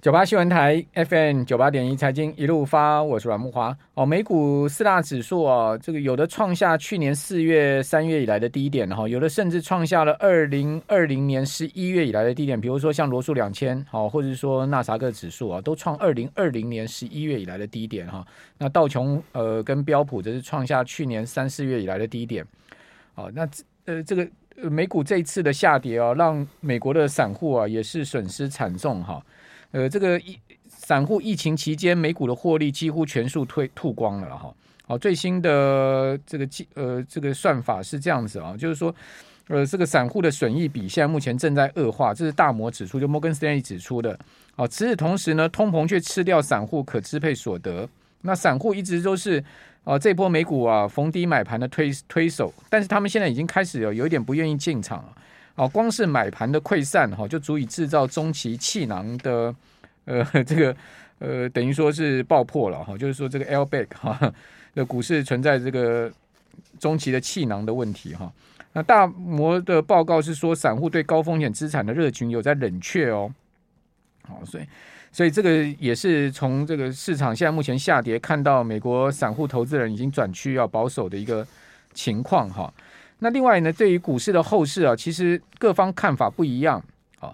九八新闻台 FM 九八点一财经一路发，我是阮木华。哦，美股四大指数啊，这个有的创下去年四月、三月以来的低点哈，有的甚至创下了二零二零年十一月以来的低点。比如说像罗素两千，好，或者是说纳萨克指数啊，都创二零二零年十一月以来的低点哈。那道琼呃跟标普则是创下去年三四月以来的低点。好，那呃这个美股这一次的下跌啊，让美国的散户啊也是损失惨重哈。呃，这个疫散户疫情期间，美股的获利几乎全数推吐光了哈。好，最新的这个计呃这个算法是这样子啊，就是说，呃，这个散户的损益比现在目前正在恶化，这是大摩指出，就摩根斯丹利指出的。好，此时同时呢，通膨却吃掉散户可支配所得。那散户一直都是啊这波美股啊逢低买盘的推推手，但是他们现在已经开始有有点不愿意进场了。哦，光是买盘的溃散哈，就足以制造中期气囊的，呃，这个呃，等于说是爆破了哈，就是说这个 L back 哈的股市存在这个中期的气囊的问题哈。那大摩的报告是说，散户对高风险资产的热情有在冷却哦。好，所以所以这个也是从这个市场现在目前下跌，看到美国散户投资人已经转趋要保守的一个情况哈。那另外呢，对于股市的后市啊，其实各方看法不一样啊。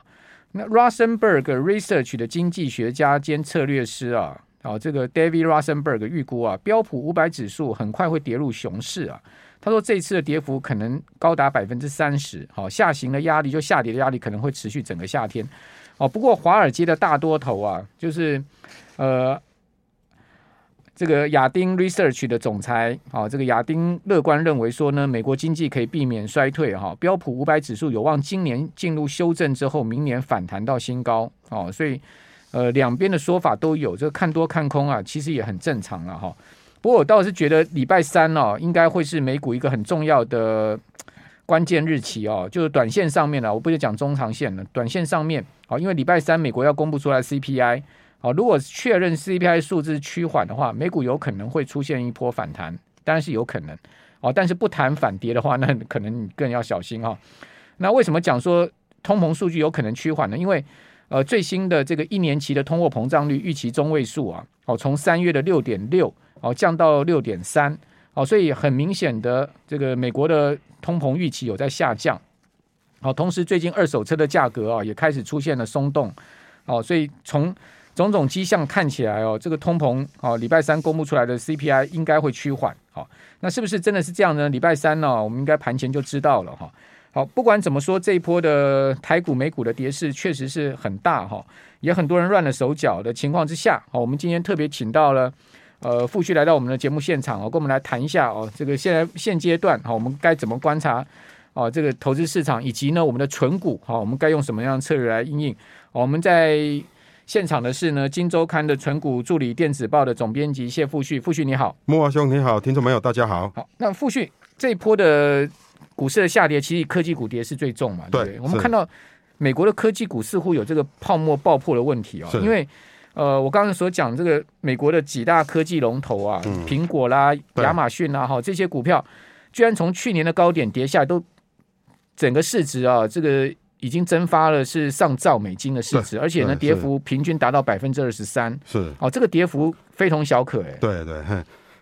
那 Rosenberg Research 的经济学家兼策略师啊，啊，这个 David Rosenberg 预估啊，标普五百指数很快会跌入熊市啊。他说，这次的跌幅可能高达百分之三十，好，下行的压力就下跌的压力可能会持续整个夏天。哦，不过华尔街的大多头啊，就是呃。这个亚丁 Research 的总裁啊，这个亚丁乐观认为说呢，美国经济可以避免衰退哈，标普五百指数有望今年进入修正之后，明年反弹到新高哦，所以呃两边的说法都有，这个看多看空啊，其实也很正常了哈。不过我倒是觉得礼拜三哦，应该会是美股一个很重要的关键日期哦，就是短线上面呢，我不是讲中长线了，短线上面好，因为礼拜三美国要公布出来 CPI。好，如果确认 CPI 数字趋缓的话，美股有可能会出现一波反弹，当然是有可能。哦，但是不谈反跌的话，那可能你更要小心哈。那为什么讲说通膨数据有可能趋缓呢？因为呃，最新的这个一年期的通货膨胀率预期中位数啊，哦，从三月的六点六哦降到六点三哦，所以很明显的这个美国的通膨预期有在下降。好，同时最近二手车的价格啊也开始出现了松动。哦，所以从种种迹象看起来哦，这个通膨哦，礼拜三公布出来的 CPI 应该会趋缓。好，那是不是真的是这样呢？礼拜三呢，我们应该盘前就知道了哈。好，不管怎么说，这一波的台股、美股的跌势确实是很大哈，也很多人乱了手脚的情况之下，好，我们今天特别请到了呃富旭来到我们的节目现场哦，跟我们来谈一下哦，这个现在现阶段好，我们该怎么观察哦这个投资市场，以及呢我们的存股好，我们该用什么样的策略来因应？我们在。现场的是呢，《金周刊》的存股助理电子报的总编辑谢富旭，富旭你好，木华兄你好，听众朋友大家好。好，那富旭这一波的股市的下跌，其实科技股跌是最重嘛？对，对，我们看到美国的科技股似乎有这个泡沫爆破的问题哦，因为呃，我刚刚所讲这个美国的几大科技龙头啊，嗯、苹果啦、亚马逊啦，哈，这些股票居然从去年的高点跌下来，都整个市值啊，这个。已经蒸发了是上兆美金的市值，而且呢，跌幅平均达到百分之二十三。是哦，这个跌幅非同小可哎。对对，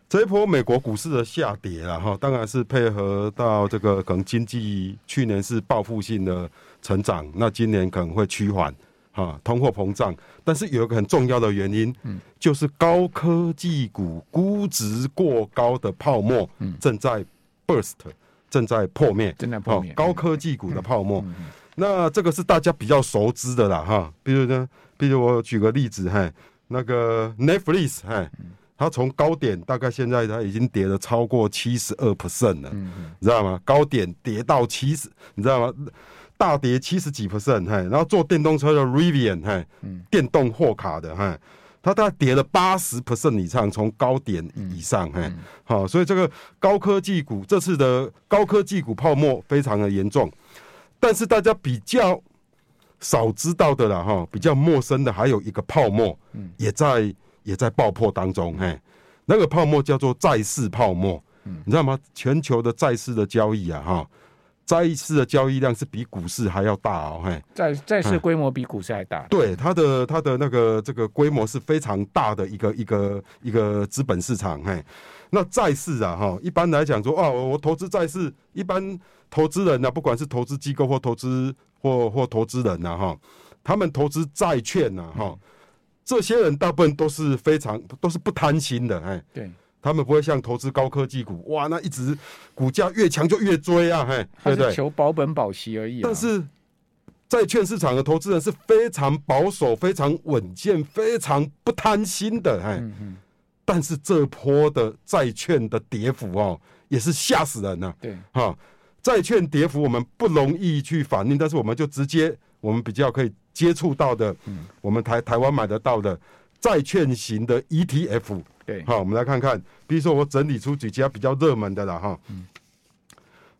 这一波美国股市的下跌了哈，当然是配合到这个可能经济去年是报复性的成长，那今年可能会趋缓哈，通货膨胀。但是有一个很重要的原因，嗯，就是高科技股估值过高的泡沫正在 burst，正在破灭，正在破灭。高科技股的泡沫。那这个是大家比较熟知的啦，哈，比如呢，比如我举个例子，哈，那个 Netflix，哈，它从高点大概现在它已经跌了超过七十二 percent 了，你知道吗？高点跌到七十，你知道吗？大跌七十几 percent，哈，然后做电动车的 Rivian，哈，电动货卡的，哈，它大概跌了八十 percent 以上，从高点以上，哈，好，所以这个高科技股这次的高科技股泡沫非常的严重。但是大家比较少知道的了哈，比较陌生的还有一个泡沫，嗯。也在也在爆破当中，嘿，那个泡沫叫做债市泡沫，嗯。你知道吗？全球的债市的交易啊，哈，债市的交易量是比股市还要大哦，嘿，债债市规模比股市还大，对，它的它的那个这个规模是非常大的一个一个一个资本市场，嘿，那债市啊，哈，一般来讲说，哦，我投资债市，一般投资人呢、啊，不管是投资机构或投资或或投资人呐、啊，哈，他们投资债券呐，哈，这些人大部分都是非常都是不贪心的，哎，对。他们不会像投资高科技股，哇，那一直股价越强就越追啊，嘿，对对？求保本保息而已。但是债券市场的投资人是非常保守、非常稳健、非常不贪心的，嘿。但是这波的债券的跌幅哦，也是吓死人了。对，哈，债券跌幅我们不容易去反映，但是我们就直接我们比较可以接触到的，我们台台湾买得到的债券型的 ETF。对，好，我们来看看，比如说我整理出几家比较热门的了哈，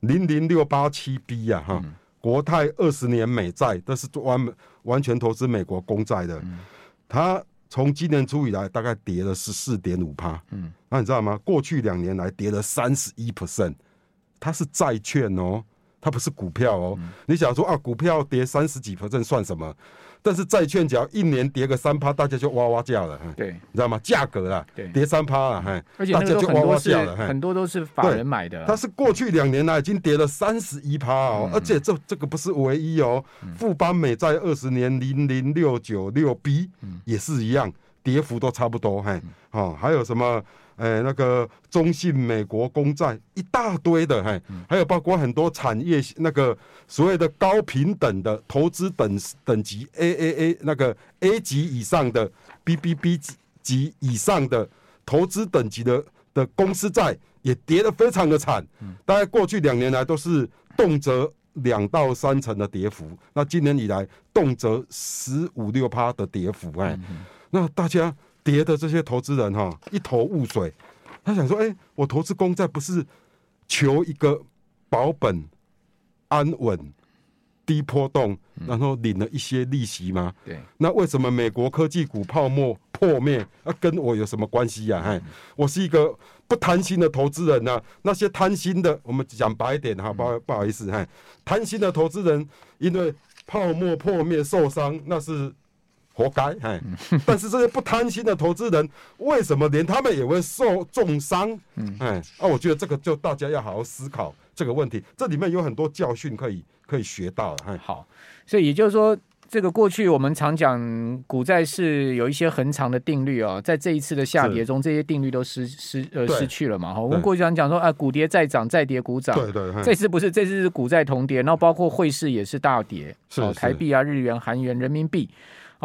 零零六八七 B 呀哈，国泰二十年美债，这是完完全投资美国公债的，嗯、它从今年初以来大概跌了十四点五趴，嗯，那你知道吗？过去两年来跌了三十一 percent，它是债券哦，它不是股票哦，嗯、你想说啊，股票跌三十几 percent 算什么？但是债券只要一年跌个三趴，大家就哇哇叫了。对，你知道吗？价格啊，对，跌三趴了，嘿，而且大家就哇哇叫了。很多都是法人买的。它是过去两年来已经跌了三十一趴哦，而且这这个不是唯一哦。富邦美债二十年零零六九六 B 也是一样，跌幅都差不多。嘿，哦，还有什么？哎，那个中信美国公债一大堆的，嘿，还有包括很多产业那个所谓的高平等的投资等等级 A A A 那个 A 级以上的 B B B 级以上的投资等级的的公司债也跌得非常的惨，大概过去两年来都是动辄两到三成的跌幅，那今年以来动辄十五六趴的跌幅，哎，那大家。跌的这些投资人哈，一头雾水。他想说：“哎、欸，我投资公债不是求一个保本、安稳、低波动，然后领了一些利息吗？对。那为什么美国科技股泡沫破灭，啊，跟我有什么关系呀？哎，我是一个不贪心的投资人呐。那些贪心的，我们讲白一点哈，不好不好意思，哎，贪心的投资人因为泡沫破灭受伤，那是。”活该，哎，但是这些不贪心的投资人，为什么连他们也会受重伤？嗯，哎，啊，我觉得这个就大家要好好思考这个问题，这里面有很多教训可以可以学到。哎，好，所以也就是说，这个过去我们常讲股债是有一些恒长的定律啊，在这一次的下跌中，这些定律都失失呃失去了嘛。哈，我们过去常讲说啊，股跌再涨，再跌股涨。对对，这次不是，这次是股债同跌，然后包括汇市也是大跌，哦，台币啊、日元、韩元、人民币。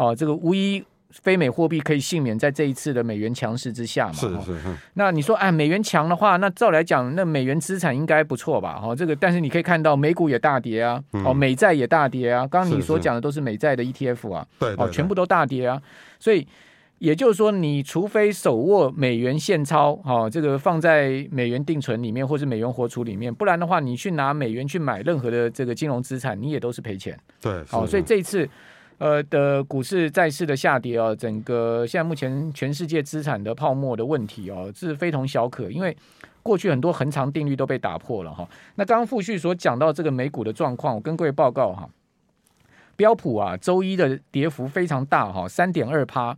哦，这个无一非美货币可以幸免在这一次的美元强势之下嘛。是是。那你说，哎，美元强的话，那照来讲，那美元资产应该不错吧？哦，这个，但是你可以看到美股也大跌啊，哦，美债也大跌啊。刚刚你所讲的都是美债的 ETF 啊，对，哦，全部都大跌啊。所以也就是说，你除非手握美元现钞，哦，这个放在美元定存里面，或是美元活储里面，不然的话，你去拿美元去买任何的这个金融资产，你也都是赔钱。对，好，所以这一次。呃的股市债市的下跌啊，整个现在目前全世界资产的泡沫的问题哦，是非同小可。因为过去很多恒常定律都被打破了哈。那刚刚富旭所讲到这个美股的状况，我跟各位报告哈，标普啊周一的跌幅非常大哈，三点二趴，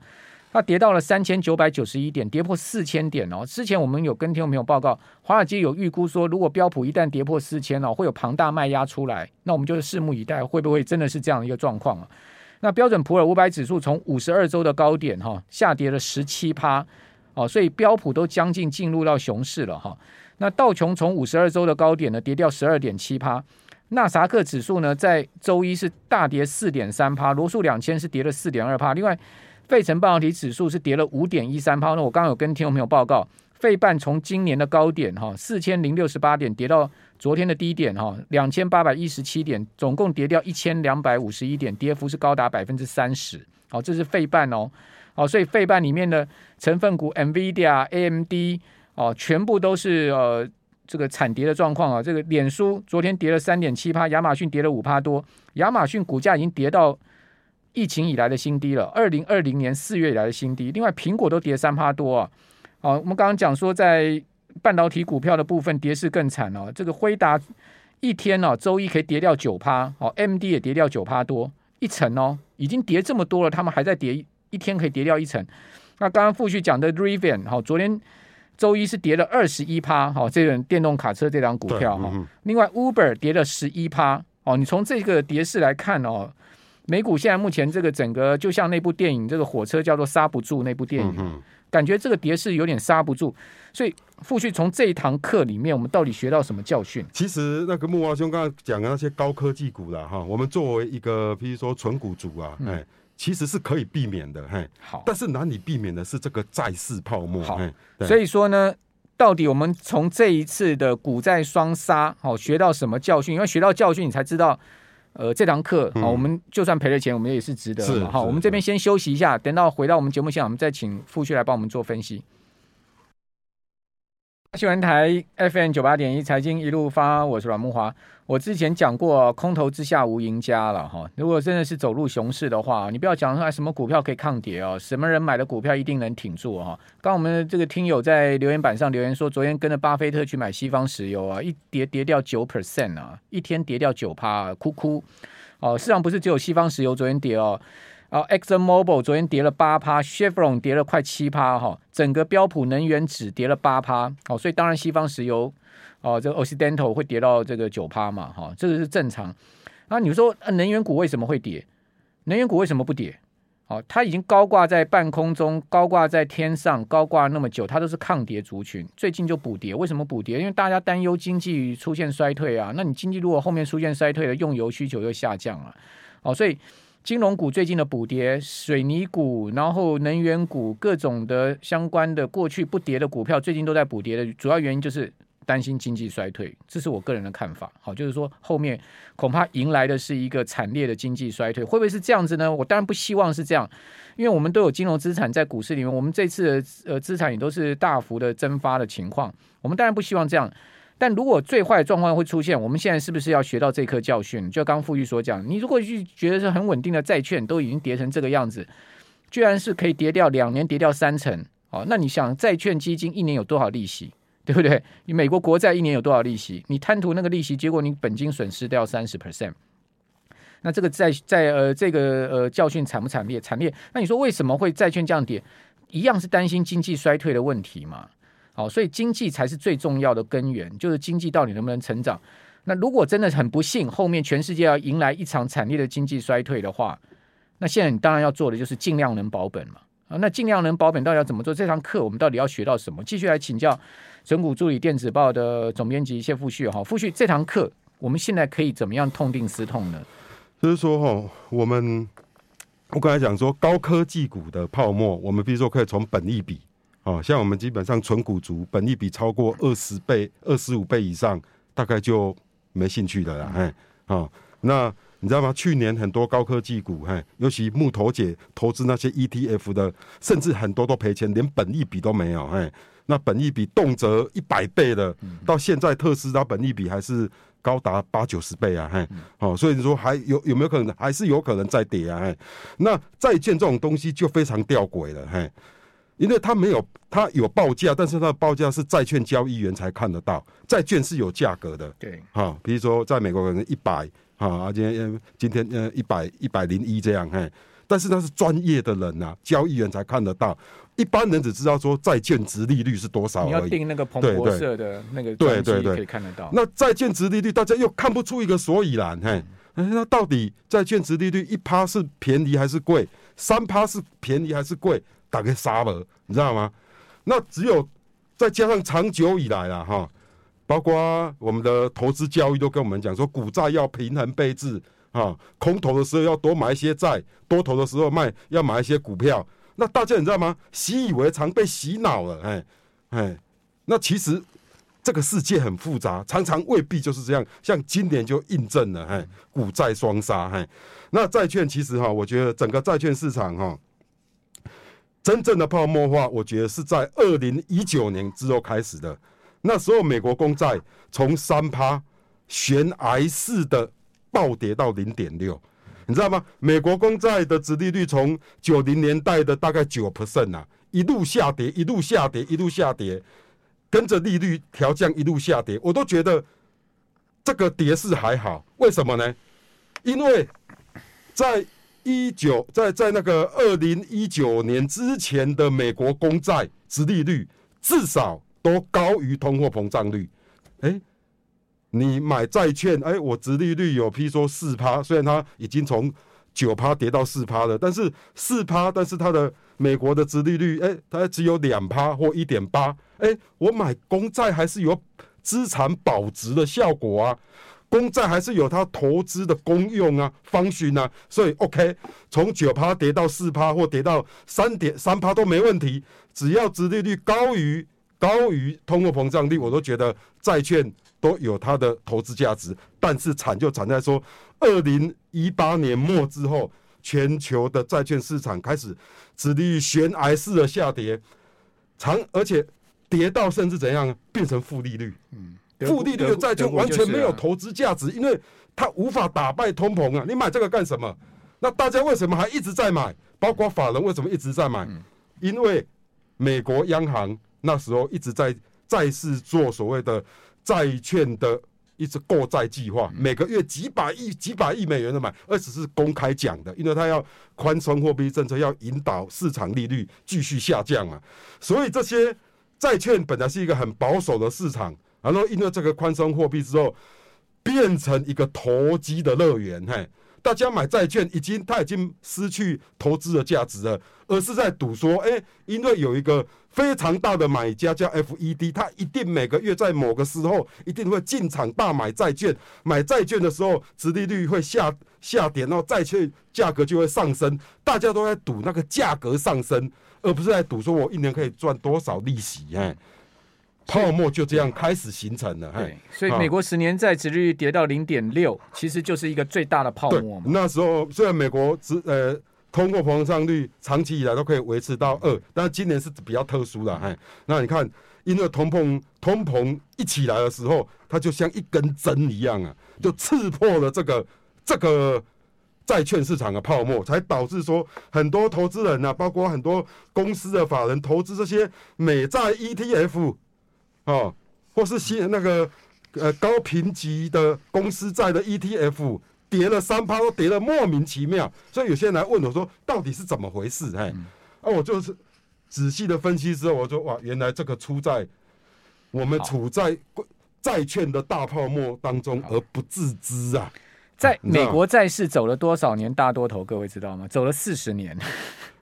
它跌到了三千九百九十一点，跌破四千点哦。之前我们有跟听众朋友报告，华尔街有预估说，如果标普一旦跌破四千哦，会有庞大卖压出来，那我们就拭目以待，会不会真的是这样一个状况啊？那标准普尔五百指数从五十二周的高点哈下跌了十七趴，哦，所以标普都将近进入到熊市了哈。那道琼从五十二周的高点呢跌掉十二点七趴，纳萨克指数呢在周一是大跌四点三趴，罗素两千是跌了四点二趴，另外费城半导体指数是跌了五点一三趴。那我刚刚有跟听众朋友报告，费半从今年的高点哈四千零六十八点跌到。昨天的低点哈，两千八百一十七点，总共跌掉一千两百五十一点，跌幅是高达百分之三十。好，这是费半哦，好，所以费半里面的成分股 NVIDIA、AMD 哦，全部都是呃这个惨跌的状况啊。这个脸书昨天跌了三点七趴，亚马逊跌了五趴多，亚马逊股价已经跌到疫情以来的新低了，二零二零年四月以来的新低。另外，苹果都跌三趴多啊。好，我们刚刚讲说在。半导体股票的部分跌势更惨哦，这个辉达一天哦，周一可以跌掉九趴，哦，MD 也跌掉九趴多，一层哦，已经跌这么多了，他们还在跌，一天可以跌掉一层。那刚刚傅旭讲的 Rivian，好，昨天周一是跌了二十一趴，好，这种电动卡车这档股票哈。嗯、另外 Uber 跌了十一趴，哦，你从这个跌势来看哦，美股现在目前这个整个就像那部电影，这个火车叫做刹不住那部电影。嗯感觉这个跌势有点刹不住，所以傅旭从这一堂课里面，我们到底学到什么教训？其实那个慕驊兄刚才讲的那些高科技股啦，哈，我们作为一个，譬如说纯股族啊，哎、嗯，其实是可以避免的，嘿，好，但是难以避免的是这个债市泡沫，好，所以说呢，到底我们从这一次的股债双杀，好，学到什么教训？因为学到教训，你才知道。呃，这堂课啊，我们就算赔了钱，我们也是值得的。好，我们这边先休息一下，等到回到我们节目现场，我们再请傅旭来帮我们做分析。新闻台 FM 九八点一财经一路发，我是阮慕驊。我之前讲过，空头之下无赢家了哈。如果真的是走入熊市的话，你不要讲出来什么股票可以抗跌哦，什么人买的股票一定能挺住哈。刚我们这个听友在留言板上留言说，昨天跟着巴菲特去买西方石油啊，一跌跌掉九 percent 啊，一天跌掉九趴，啊哭哭哦。市场不是只有西方石油昨天跌哦。啊，Exxon Mobil 昨天跌了八趴，Chevron 跌了快七趴哈，整个标普能源指跌了八趴，哦，所以当然西方石油哦，这个 Occidental 会跌到这个九趴嘛，哈，这个是正常。那你说能源股为什么会跌？能源股为什么不跌？哦，它已经高挂在半空中，高挂在天上，高挂那么久，它都是抗跌族群，最近就补跌。为什么补跌？因为大家担忧经济出现衰退啊。那你经济如果后面出现衰退了，用油需求又下降了，哦，所以。金融股最近的补跌，水泥股，然后能源股，各种的相关的过去不跌的股票，最近都在补跌的主要原因就是担心经济衰退，这是我个人的看法。好，就是说后面恐怕迎来的是一个惨烈的经济衰退，会不会是这样子呢？我当然不希望是这样，因为我们都有金融资产在股市里面，我们这次的呃资产也都是大幅的蒸发的情况，我们当然不希望这样。但如果最坏的状况会出现，我们现在是不是要学到这颗教训？就刚傅旭所讲，你如果去觉得是很稳定的债券都已经跌成这个样子，居然是可以跌掉两年跌掉三成哦，那你想债券基金一年有多少利息，对不对？你美国国债一年有多少利息？你贪图那个利息，结果你本金损失掉三十 percent，那这个债债呃这个呃教训惨不惨烈？惨烈。那你说为什么会债券这样跌？一样是担心经济衰退的问题嘛？好，所以经济才是最重要的根源，就是经济到底能不能成长。那如果真的很不幸，后面全世界要迎来一场惨烈的经济衰退的话，那现在你当然要做的就是尽量能保本嘛。啊，那尽量能保本到底要怎么做？这堂课我们到底要学到什么？继续来请教存股助理电子报的总编辑谢富旭哈，富旭这堂课我们现在可以怎么样痛定思痛呢？就是说哈，我们我刚才讲说高科技股的泡沫，我们比如说可以从本益比。哦，像我们基本上存股族，本益比超过二十倍、二十五倍以上，大概就没兴趣的了。哎，哦，那你知道吗？去年很多高科技股，嘿，尤其木头姐投资那些 ETF 的，甚至很多都赔钱，连本益比都没有。哎，那本益比动辄一百倍的，到现在特斯拉本益比还是高达八九十倍啊。嘿，哦，所以你说还有有没有可能，还是有可能再跌啊？嘿，那债券这种东西就非常吊诡了。嘿。因为它没有，它有报价，但是它的报价是债券交易员才看得到，债券是有价格的。对，哈，比如说在美国可能一百，哈，今天今天呃一百一百零一这样，嘿，但是那是专业的人呐、啊，交易员才看得到，一般人只知道说债券值利率是多少而已。你要定那个彭博社的那个对对对，可以看得到。那债券殖利率大家又看不出一个所以然，嘿，那到底债券值利率一趴是便宜还是贵？三趴是便宜还是贵？打个沙门，你知道吗？那只有再加上长久以来了哈，包括我们的投资教育都跟我们讲说，股债要平衡配置啊，空头的时候要多买一些债，多头的时候卖要买一些股票。那大家你知道吗？习以为常，被洗脑了，哎哎，那其实这个世界很复杂，常常未必就是这样。像今年就印证了，哎，股债双杀，哎，那债券其实哈，我觉得整个债券市场哈。真正的泡沫化，我觉得是在二零一九年之后开始的。那时候，美国公债从三趴悬崖式的暴跌到零点六，你知道吗？美国公债的殖利率从九零年代的大概九 percent 啊，一路下跌，一路下跌，一路下跌，跟着利率调降一路下跌，我都觉得这个跌势还好，为什么呢？因为在一九在在那个二零一九年之前的美国公债殖利率至少都高于通货膨胀率。哎，你买债券，哎，我殖利率有，譬如说四趴，虽然它已经从九趴跌到四趴了，但是四趴，但是它的美国的殖利率，哎，它只有两趴或一点八，哎，我买公债还是有资产保值的效果啊。公债还是有它投资的功用啊方询啊，所以 OK，从九趴跌到四趴或跌到三点三趴都没问题，只要殖利率高于高于通货膨胀率，我都觉得债券都有它的投资价值。但是惨就惨在说，二零一八年末之后，全球的债券市场开始殖利率悬崖式的下跌，长而且跌到甚至怎样变成负利率，嗯。负利率的债券完全没有投资价值，因为它无法打败通膨啊！你买这个干什么？那大家为什么还一直在买？包括法人为什么一直在买？因为美国央行那时候一直在再次做所谓的债券的一次购债计划，每个月几百亿、几百亿美元的买，而且是公开讲的，因为他要宽松货币政策，要引导市场利率继续下降啊。所以这些债券本来是一个很保守的市场。然后因为这个宽松货币之后，变成一个投机的乐园，嘿，大家买债券已经，它已经失去投资的价值了，而是在赌说，哎，因为有一个非常大的买家叫 FED，他一定每个月在某个时候一定会进场大买债券，买债券的时候，殖利率会下下跌，然后债券价格就会上升，大家都在赌那个价格上升，而不是在赌说我一年可以赚多少利息，哎。泡沫就这样开始形成了，对，所以美国十年债殖利率跌到零点六，其实就是一个最大的泡沫嘛。那时候虽然美国只呃通货膨胀率长期以来都可以维持到二，但是今年是比较特殊的，哎，那你看，因为通膨通膨一起来的时候，它就像一根针一样啊，就刺破了这个这个债券市场的泡沫，才导致说很多投资人啊，包括很多公司的法人投资这些美债 ETF。哦，或是新那个呃高评级的公司债的 ETF 跌了三趴，都跌了莫名其妙，所以有些人来问我说，到底是怎么回事？哎、嗯，啊，我就是仔细的分析之后，我说哇，原来这个出在我们处在债券的大泡沫当中而不自知啊。在美国债市走了多少年大多头？各位知道吗？走了四十年，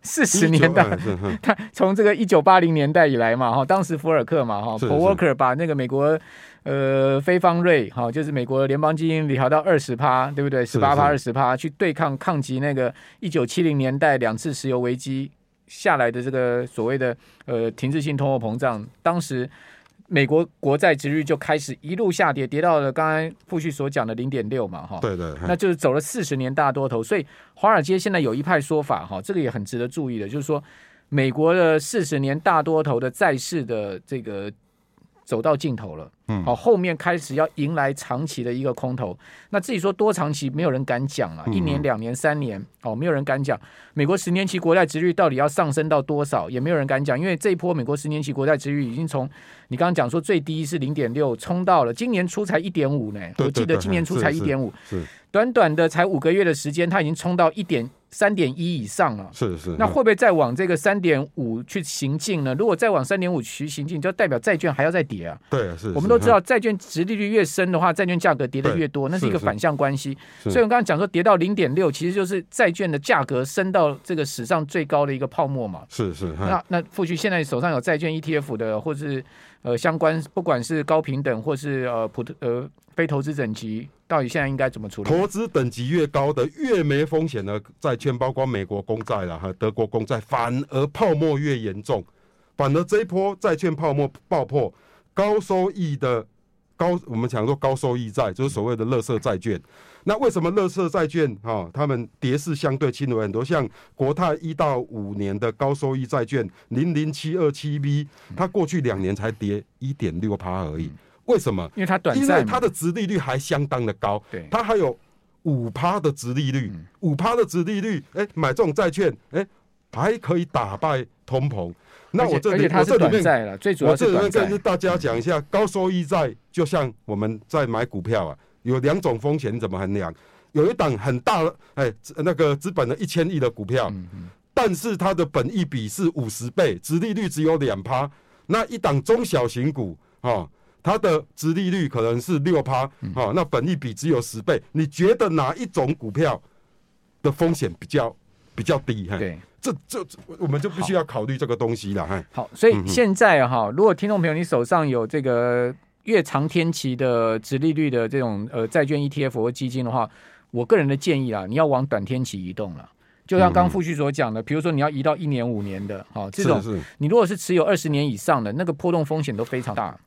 四十年代。他从这个一九八零年代以来嘛，哈，当时福尔克嘛，哈，Paul 把那个美国呃非方瑞哈，就是美国联邦基金调到二十趴，对不对？十八趴、二十趴，去对抗抗击那个一九七零年代两次石油危机下来的这个所谓的呃停滞性通货膨胀，当时。美国国债值率就开始一路下跌，跌到了刚才傅旭所讲的零点六嘛，哈，对对，那就是走了四十年大多头。所以华尔街现在有一派说法，哈，这个也很值得注意的，就是说美国的四十年大多头的债市的这个。走到尽头了，嗯，好，后面开始要迎来长期的一个空头。那至于说多长期，没有人敢讲了，一年、两年、三年，哦，没有人敢讲。美国十年期国债值率到底要上升到多少，也没有人敢讲，因为这一波美国十年期国债值率已经从你刚刚讲说最低是零点六，冲到了今年初才一点五呢。我记得今年初才一点五，是短短的才五个月的时间，它已经冲到一点。三点一以上了，是是，那会不会再往这个三点五去行进呢？如果再往三点五去行进，就代表债券还要再跌啊。对，是。我们都知道，债券值利率越深的话，债券价格跌的越多，那是一个反向关系。所以我刚刚讲说，跌到零点六，其实就是债券的价格升到这个史上最高的一个泡沫嘛。是是。那那富旭现在手上有债券 ETF 的，或是呃相关，不管是高平等或是呃普特呃非投资等级。到底现在应该怎么处理？投资等级越高的越没风险的债券，包括美国公债啦，和德国公债，反而泡沫越严重。反而这一波债券泡沫爆破，高收益的高，我们讲说高收益债，就是所谓的垃圾债券。那为什么垃圾债券哈，他们跌势相对轻微很多？像国泰一到五年的高收益债券零零七二七 B，它过去两年才跌一点六趴而已。为什么？因为它短债，因为它的值利率还相当的高，对，它还有五趴的值利率，五趴的值利率，哎，买这种债券，哎，还可以打败通膨。那我这里，我这里面，最主要我这里面跟大家讲一下，高收益债就像我们在买股票啊，有两种风险，怎么衡量？有一档很大的，哎，那个资本的一千亿的股票，嗯嗯、但是它的本益比是五十倍，殖利率只有两趴。那一档中小型股，哦，它的殖利率可能是六趴，哦，那本益比只有十倍。你觉得哪一种股票的风险比较比较低？对，这这我们就必须要考虑这个东西了。哈，好，所以现在哈，如果听众朋友你手上有这个越长天期的殖利率的这种呃债券 ETF 或基金的话，我个人的建议啊，你要往短天期移动了。就像刚富旭所讲的，比如说你要移到一年五年的，好，这种你如果是持有二十年以上的，那个波动风险都非常大。